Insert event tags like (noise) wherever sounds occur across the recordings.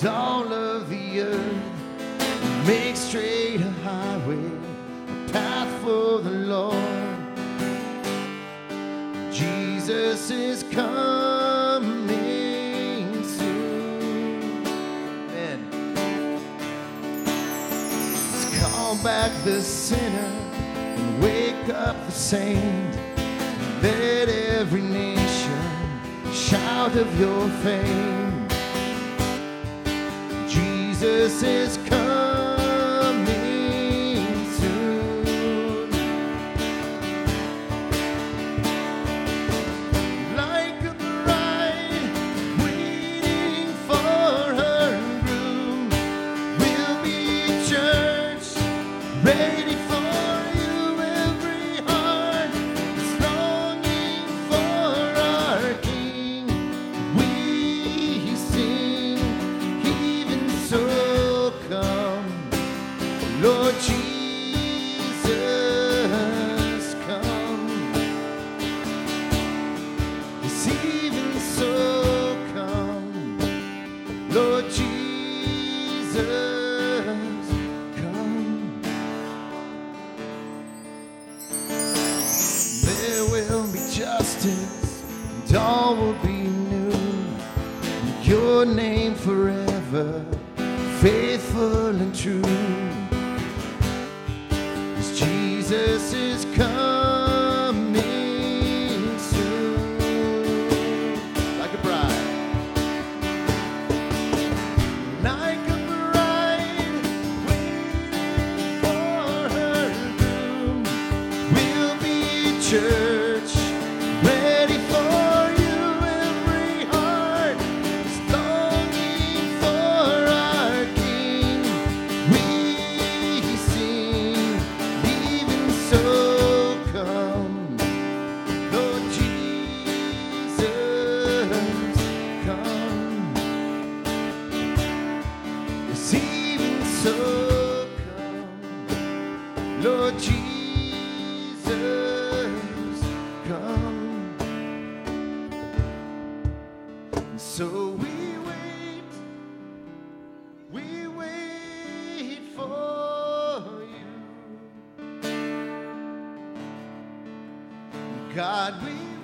and all of the earth. Make straight a highway, a path for the Lord. Jesus is coming soon. Amen. Let's call back the sinner and wake up the saint. Let every nation shout of your fame. Jesus is coming name forever, faithful and true. God, we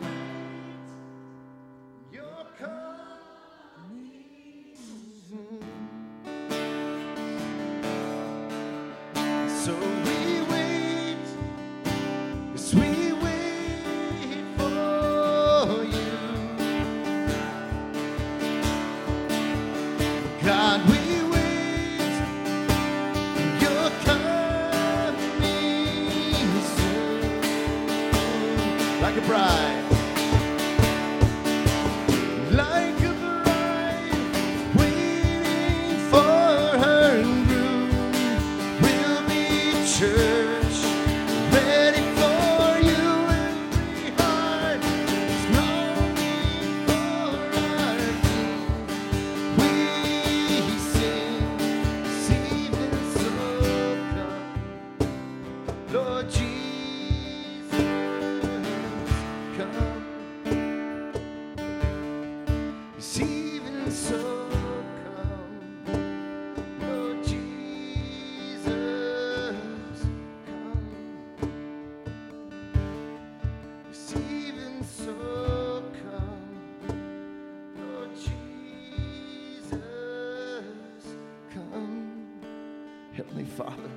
Father,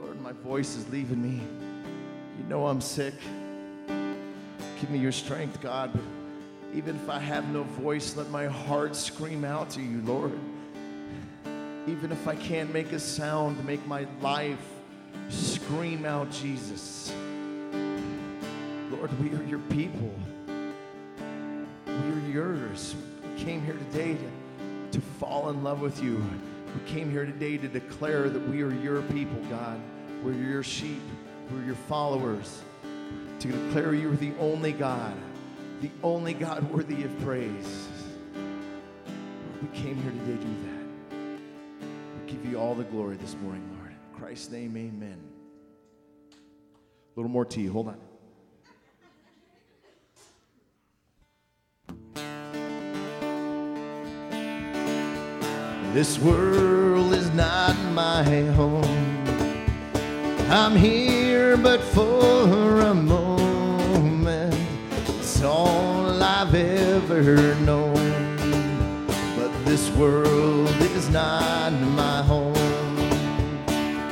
Lord, my voice is leaving me. You know I'm sick. Give me your strength, God. But even if I have no voice, let my heart scream out to you, Lord. Even if I can't make a sound, make my life scream out, Jesus. Lord, we are your people. We are yours. We came here today to, to fall in love with you. We came here today to declare that we are your people, God. We're your sheep. We're your followers. To declare you are the only God, the only God worthy of praise. We came here today to do that. We give you all the glory this morning, Lord. In Christ's name, amen. A little more tea. Hold on. This world is not my home. I'm here but for a moment. It's all I've ever known. But this world is not my home.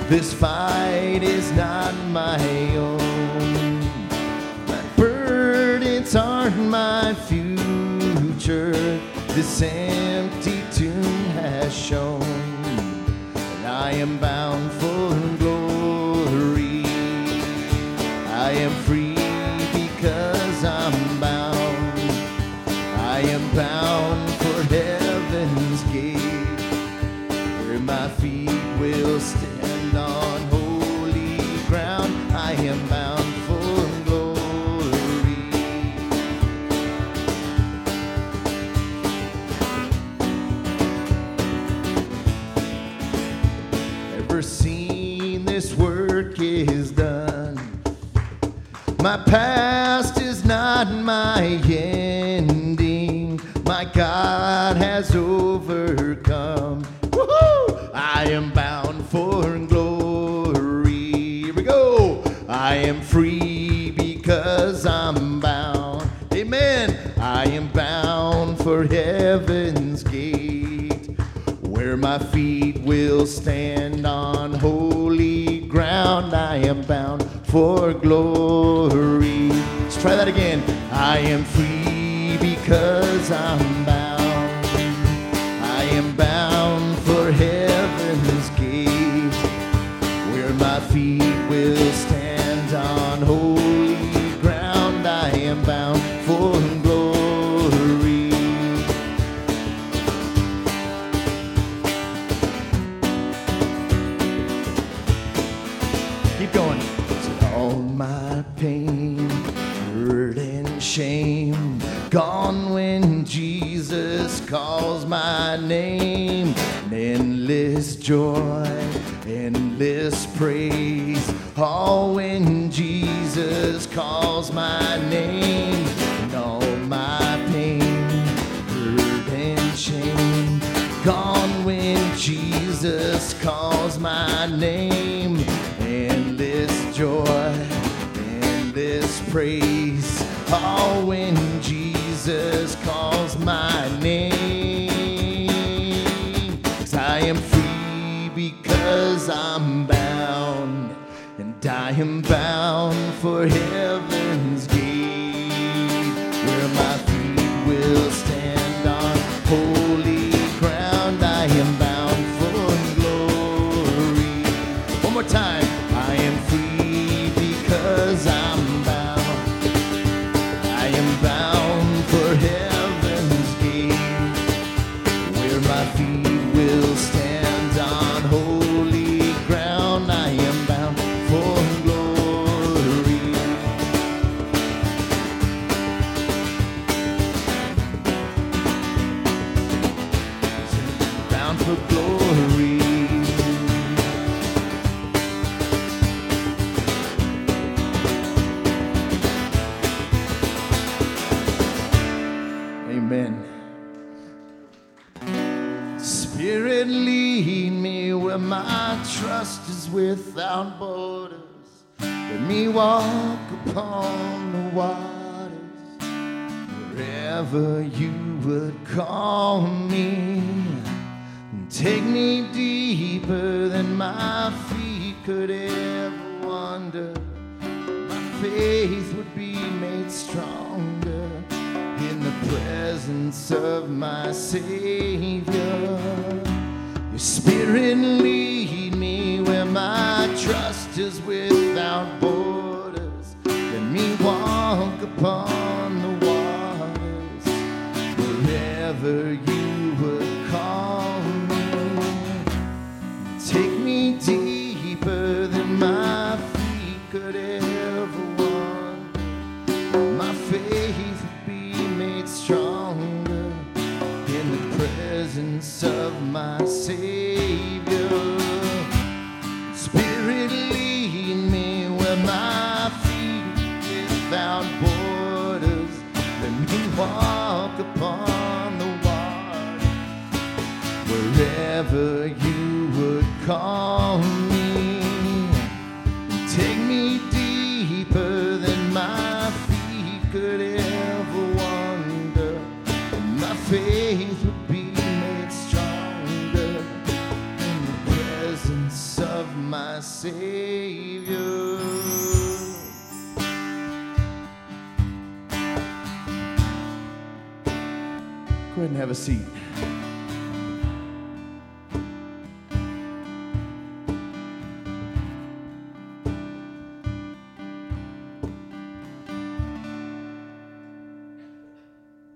This fight is not my own. My burdens aren't my future. This tomb shown. That I am bound for My past for glory. Let's try that again. I am free because I'm bound. Name. Endless joy, endless praise, all when Jesus calls my name. And all my pain, hurt, and shame gone when Jesus calls my name. Endless joy, endless praise, all when I am bound for heaven's is without borders. Let me walk upon the waters wherever you would call me. Take me deeper than my feet could ever wander. My faith would be made stronger in the presence of my Savior. Trust is without borders. Me walk upon the water wherever you would call me. Take me deeper than my feet could ever wander. And my faith would be made stronger in the presence of my Savior. Go ahead and have a seat.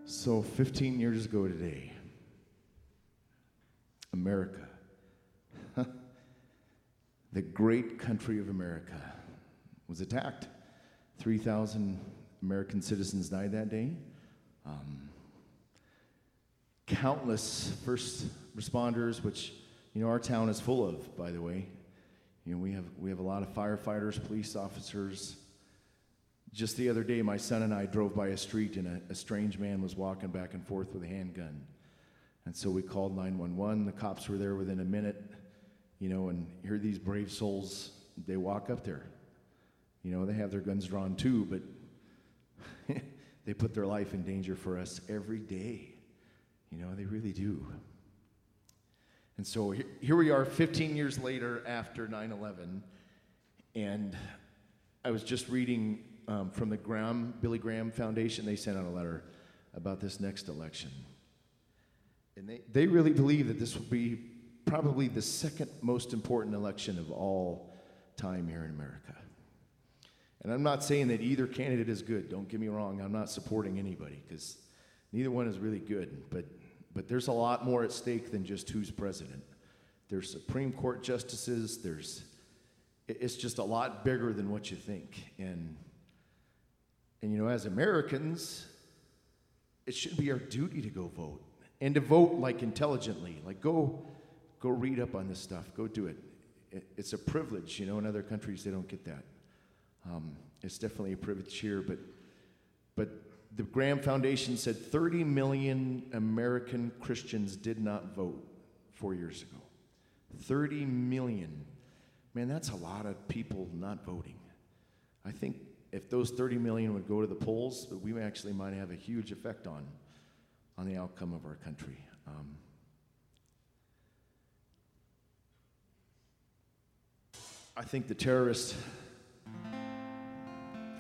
So, 15 years ago today, America, (laughs) the great country of America, was attacked. 3,000 American citizens died that day. Um, countless first responders, which you know our town is full of, by the way. You know we have we have a lot of firefighters, police officers. Just the other day, my son and I drove by a street, and a, a strange man was walking back and forth with a handgun. And so we called 911. The cops were there within a minute, you know, and here these brave souls, they walk up there. You know, they have their guns drawn too, but (laughs) they put their life in danger for us every day. You know, they really do. And so here we are 15 years later after 9 11. And I was just reading um, from the Graham, Billy Graham Foundation. They sent out a letter about this next election. And they, they really believe that this will be probably the second most important election of all time here in America. And I'm not saying that either candidate is good. Don't get me wrong. I'm not supporting anybody because neither one is really good. But, but there's a lot more at stake than just who's president. There's Supreme Court justices. There's, it's just a lot bigger than what you think. And, and you know, as Americans, it should be our duty to go vote and to vote like intelligently. Like go, go read up on this stuff. Go do it. it it's a privilege. You know, in other countries they don't get that. Um, it's definitely a privilege here, but but the Graham Foundation said 30 million American Christians did not vote four years ago. 30 million. Man, that's a lot of people not voting. I think if those 30 million would go to the polls, we actually might have a huge effect on, on the outcome of our country. Um, I think the terrorists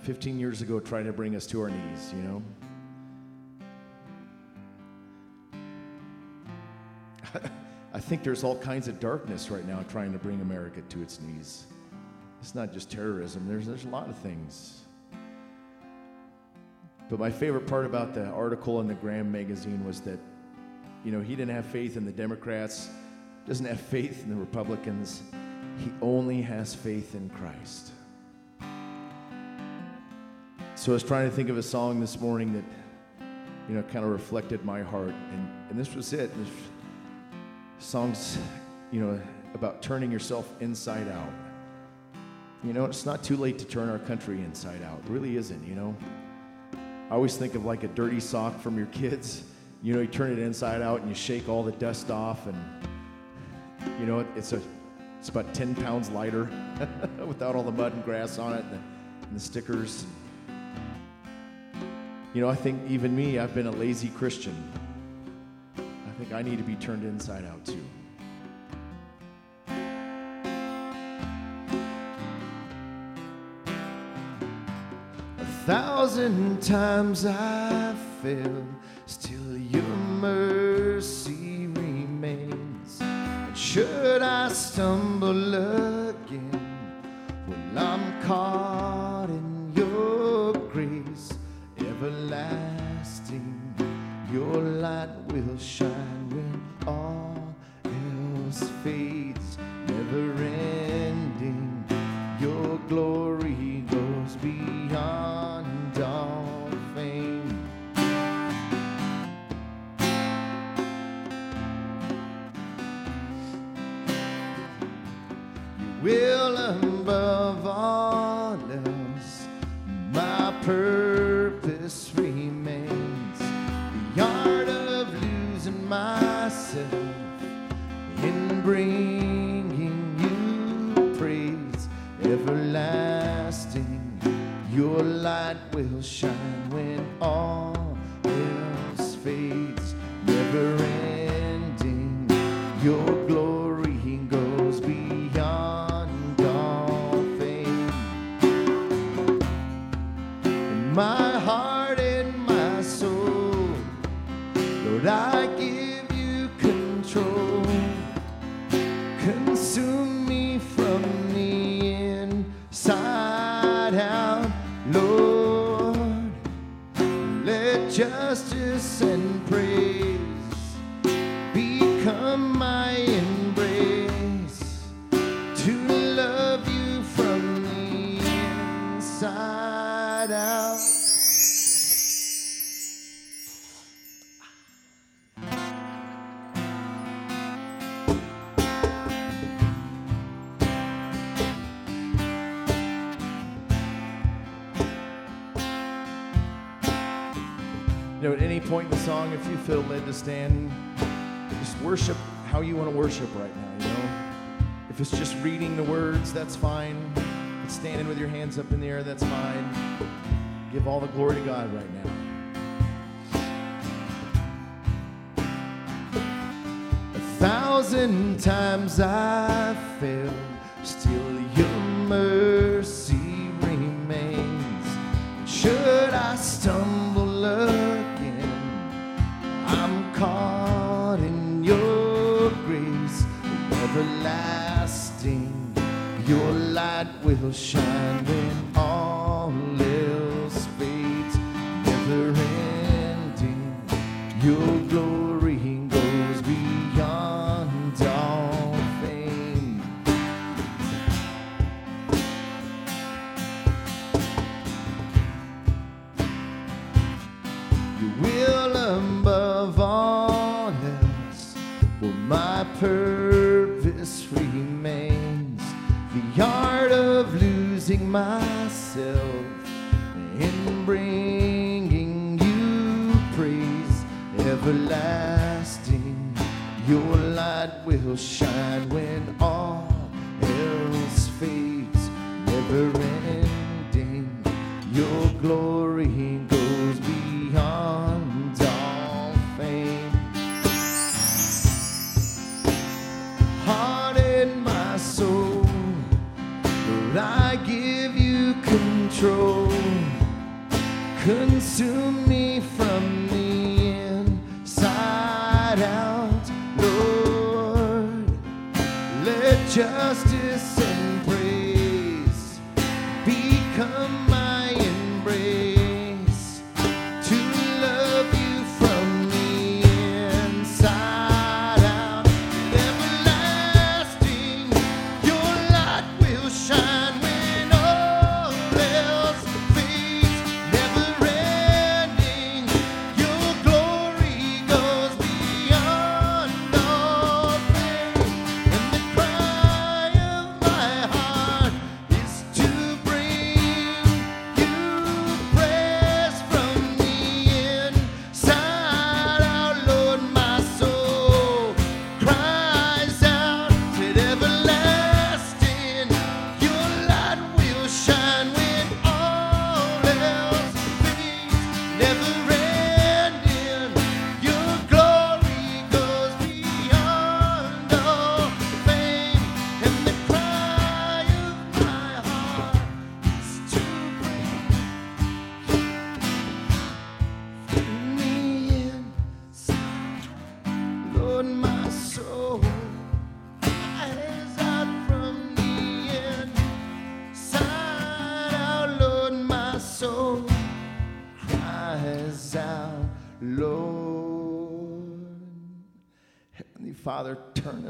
15 years ago trying to bring us to our knees, you know? (laughs) I think there's all kinds of darkness right now trying to bring America to its knees. It's not just terrorism, there's, there's a lot of things. But my favorite part about the article in the Graham magazine was that, you know, he didn't have faith in the Democrats, doesn't have faith in the Republicans. He only has faith in Christ. So I was trying to think of a song this morning that, you know, kind of reflected my heart. And, and this was it. This song's, you know, about turning yourself inside out. You know, it's not too late to turn our country inside out. It really isn't, you know. I always think of like a dirty sock from your kids. You know, you turn it inside out and you shake all the dust off, and you know, it's a it's about 10 pounds lighter (laughs) without all the mud and grass on it and the, and the stickers. You know, I think even me, I've been a lazy Christian. I think I need to be turned inside out too. A thousand times I fell, still your mercy remains. And should I stumble shine when all else fades, never ending. Your glory point in the song, if you feel led to stand, just worship how you want to worship right now, you know? If it's just reading the words, that's fine. If it's standing with your hands up in the air, that's fine. Give all the glory to God right now. A thousand times I failed, still your mercy light will shine when all else fades, never ending. Your glory goes beyond all fame. Your will above all else, for my purpose remains. Myself in bringing you praise everlasting. Your light will shine when all else fades, never ending. Your glory goes beyond all fame. Heart and my soul, I give control. Consume me from the inside out, Lord. Let justice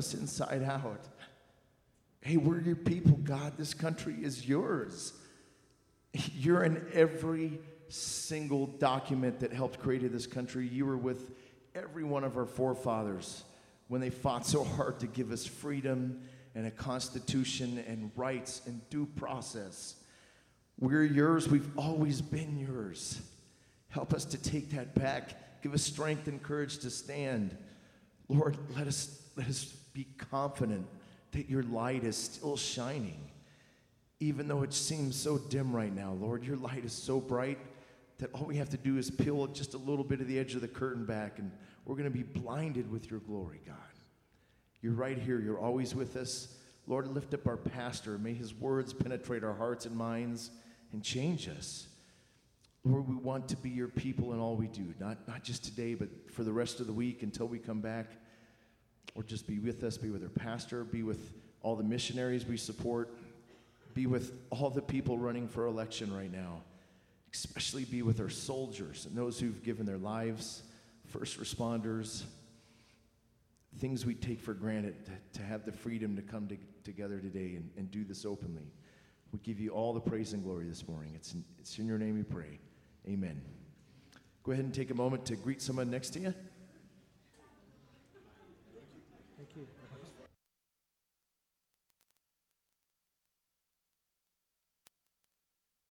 us inside out. Hey, we're your people, God. This country is yours. You're in every single document that helped create this country. You were with every one of our forefathers when they fought so hard to give us freedom and a constitution and rights and due process. We're yours. We've always been yours. Help us to take that back. Give us strength and courage to stand. Lord, let us let us be confident that your light is still shining. Even though it seems so dim right now, Lord, your light is so bright that all we have to do is peel just a little bit of the edge of the curtain back and we're going to be blinded with your glory, God. You're right here. You're always with us. Lord, lift up our pastor. May his words penetrate our hearts and minds and change us. Lord, we want to be your people in all we do, not, not just today, but for the rest of the week until we come back. Or just be with us, be with our pastor, be with all the missionaries we support, be with all the people running for election right now, especially be with our soldiers and those who've given their lives, first responders, things we take for granted to, have the freedom to come to, together today and, and do this openly. We give you all the praise and glory this morning. It's in, it's in your name we pray. Amen. Go ahead and take a moment to greet someone next to you.